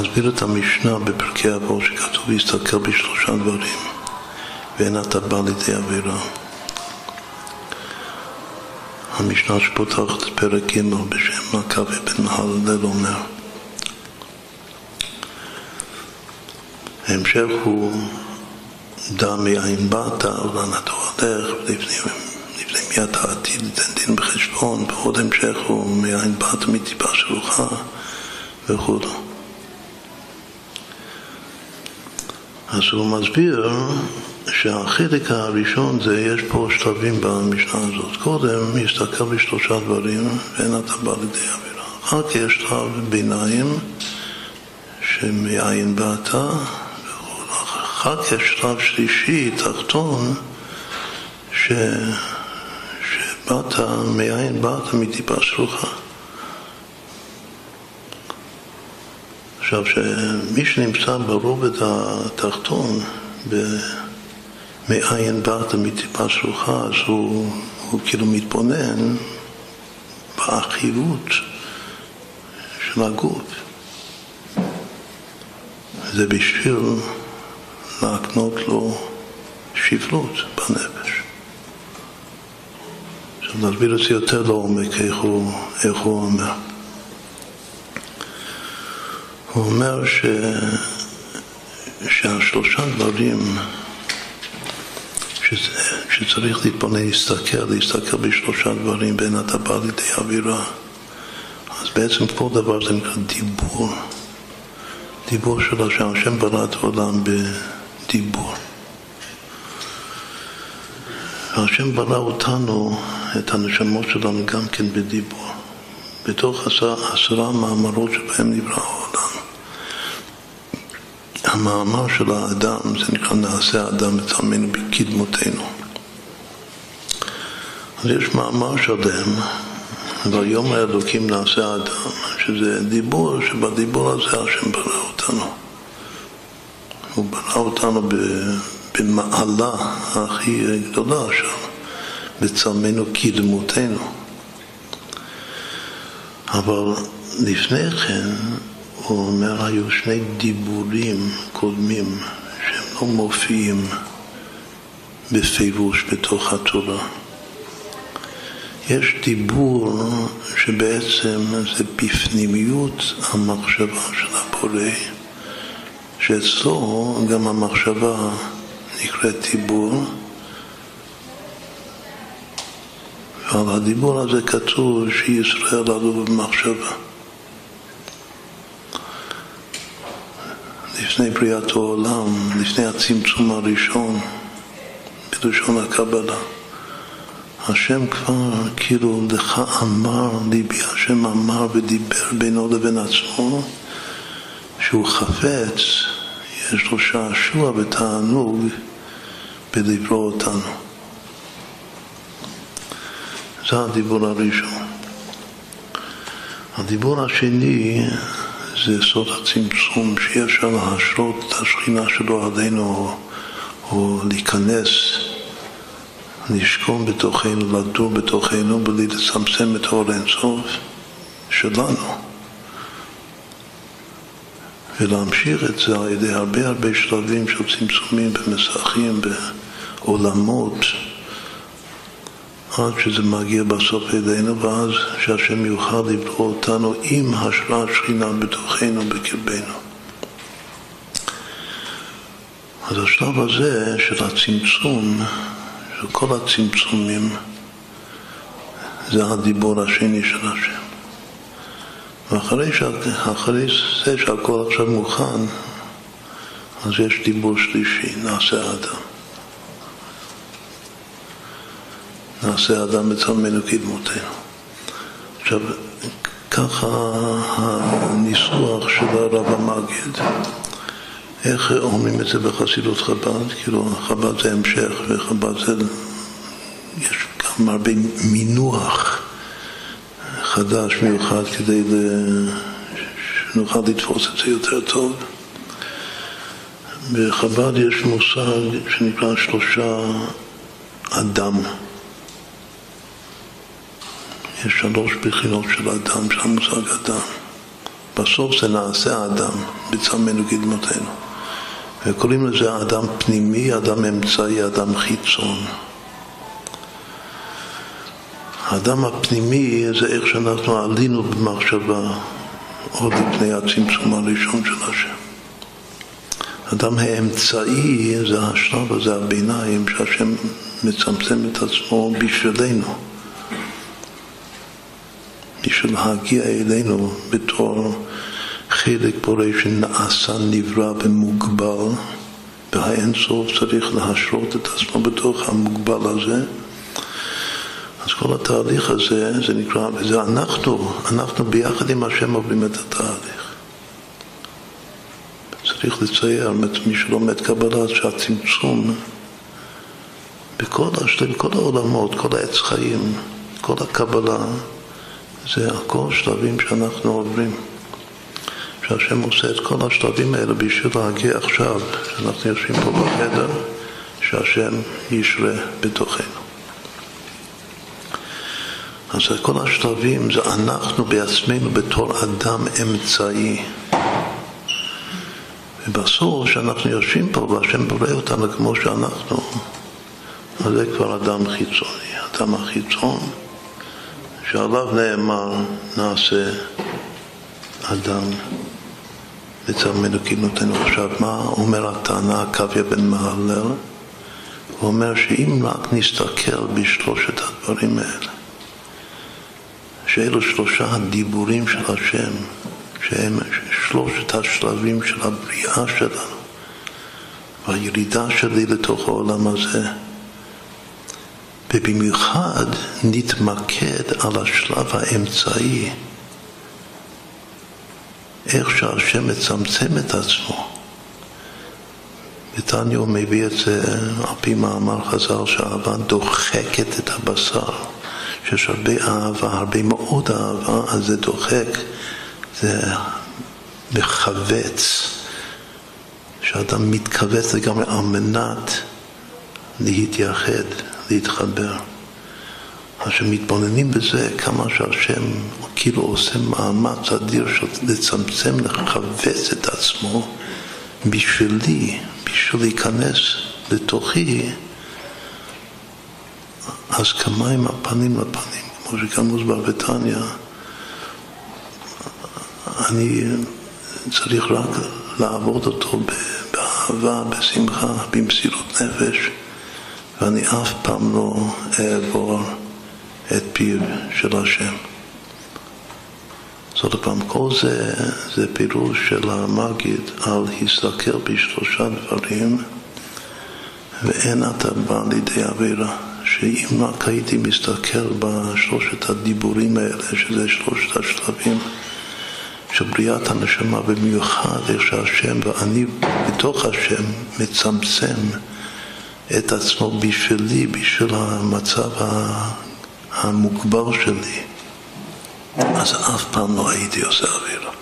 מסביר את המשנה בפרקי אבות שכתוב להסתכל בשלושה דברים ואין אתה בא לידי עבירה. המשנה שפותחת את פרק ג' בשם מכבי בן מהלל אומר ההמשך הוא דע מאין באת, ולאן אתה הולך, לפני, לפני מי אתה עתיד לתת דין בחשבון, ועוד המשך הוא מאין באת מטיפה שלוחה וכו'. אז הוא מסביר שהחלק הראשון זה, יש פה שלבים במשנה הזאת. קודם מסתכל בשלושה דברים ואין אתה בא לידי אווירה. אחר כך יש שלב ביניים שמאין באת, אחר כך יש שלב שלישי, תחתון, ש... שבאת, מאין באת מטיפה שלוחה. עכשיו, שמי שנמצא ברובד התחתון, מאין באת מטיפה שלוחה, אז הוא, הוא כאילו מתבונן באחירות של הגוף. זה בשביל להקנות לו שפלות בנפש. עכשיו נסביר את זה יותר לעומק, איך הוא, איך הוא אומר. הוא אומר ש... שהשלושה דברים שזה, שצריך להתבונן, להסתכל, להסתכל בשלושה דברים בין בא לידי אווירה. אז בעצם כל דבר זה נקרא דיבור. דיבור של השם, השם ברא את העולם בדיבור. והשם ברא אותנו, את הנשמות שלנו גם כן בדיבור. בתוך עשרה מאמרות שבהם נברא העולם. המאמר של האדם, זה נקרא נעשה האדם בצלמנו בקדמותינו. אז יש מאמר שלם, ויום האלוקים נעשה האדם, שזה דיבור, שבדיבור הזה השם ברא אותנו. הוא ברא אותנו במעלה הכי גדולה שם, בצלמנו קדמותינו. אבל לפני כן הוא אומר, היו שני דיבורים קודמים שהם לא מופיעים בפירוש בתוך התורה. יש דיבור שבעצם זה בפנימיות המחשבה של הבורא, שאצלו גם המחשבה נקראת דיבור, ועל הדיבור הזה כתוב שישראל עלו במחשבה. לפני בריאת העולם, לפני הצמצום הראשון, בלשון הקבלה. השם כבר, כאילו, לך אמר, ליבי השם אמר ודיבר בינו לבין עצמו, שהוא חפץ, יש לו שעשוע ותענוג בלברוא אותנו. זה הדיבור הראשון. הדיבור השני זה סוד הצמצום, שאי אפשר להשרות את השכינה שלו עלינו או, או להיכנס, לשכון בתוכנו, לדור בתוכנו, בלי לצמצם את האור אינסוף שלנו. ולהמשיך את זה על ידי הרבה הרבה שלבים של צמצומים ומסכים בעולמות עד שזה מגיע בסוף אלינו, ואז שהשם יוכל לברוא אותנו עם השראת שכינה בתוכנו, בקרבנו. אז השלב הזה של הצמצום, של כל הצמצומים, זה הדיבור השני של השם. ואחרי זה שהכל עכשיו מוכן, אז יש דיבור שלישי, נעשה האדם. נעשה אדם בצלמנו כדמותינו. עכשיו, ככה הניסוח של הרב המגיד, איך אומרים את זה בחסידות חב"ד? כאילו, חב"ד זה המשך, וחב"ד זה... יש גם הרבה מינוח חדש מיוחד כדי שנוכל לתפוס את זה יותר טוב. בחב"ד יש מושג שנקרא שלושה אדם. יש שלוש בחינות של אדם, של המושג אדם. בסוף זה נעשה האדם, בצלמנו קדמותינו. וקוראים לזה אדם פנימי, אדם אמצעי, אדם חיצון. האדם הפנימי זה איך שאנחנו עלינו במחשבה עוד לפני הצמצום הראשון של השם. האדם האמצעי זה השלב הזה, הביניים, שהשם מצמצם את עצמו בשבילנו. בשביל להגיע אלינו בתור חלק בורא שנעשה נברא ומוגבל, והאינסוף צריך להשרות את עצמו בתוך המוגבל הזה. אז כל התהליך הזה, זה נקרא, וזה אנחנו, אנחנו ביחד עם השם עוברים את התהליך. צריך לצייר, מי שלומד קבלה, שהצמצום בכל, בכל העולמות, כל העץ חיים, כל הקבלה, זה הכל שלבים שאנחנו עוברים. שהשם עושה את כל השלבים האלה בשביל להגיע עכשיו, שאנחנו יושבים פה בחדר, שהשם ישרה בתוכנו. אז כל השלבים זה אנחנו בעצמנו בתור אדם אמצעי. ובסוף, כשאנחנו יושבים פה והשם בורא אותנו כמו שאנחנו, אז זה כבר אדם חיצוני. אדם החיצון, שעליו נאמר, נעשה אדם וצלמנו נותן עכשיו, מה אומר הטענה עקביה בן מהלל? הוא אומר שאם רק נסתכל בשלושת הדברים האלה, שאלו שלושה הדיבורים של השם, שהם שלושת השלבים של הבריאה שלנו, והירידה שלי לתוך העולם הזה, ובמיוחד נתמקד על השלב האמצעי. איך שהשם מצמצם את עצמו. בתניא הוא מביא את זה על פי מאמר חז"ל שהאהבה דוחקת את הבשר, שיש הרבה אהבה, הרבה מאוד אהבה, אז זה דוחק, זה מכווץ, שאדם מתכווץ לגמרי על מנת להתייחד, להתחבר. אז שמתבוננים בזה, כמה שהשם כאילו עושה מאמץ אדיר של לצמצם, לכווץ את עצמו בשבילי, בשביל להיכנס לתוכי, אז כמים הפנים לפנים, כמו שגם מוסבר בתניא, אני צריך רק לעבוד אותו באהבה, בשמחה, במסירות נפש, ואני אף פעם לא אעבור את פיו של השם. עוד פעם, כל זה, זה פירוש של המגיד על הסתכל בשלושה דברים ואין אתה בא לידי עבירה. שאם רק הייתי מסתכל בשלושת הדיבורים האלה, שזה שלושת השלבים של בריאת הנשמה, במיוחד איך שהשם ואני בתוך השם מצמצם את עצמו בשבילי, בשביל המצב המוגבר שלי, אז אף פעם לא הייתי עושה אווירה.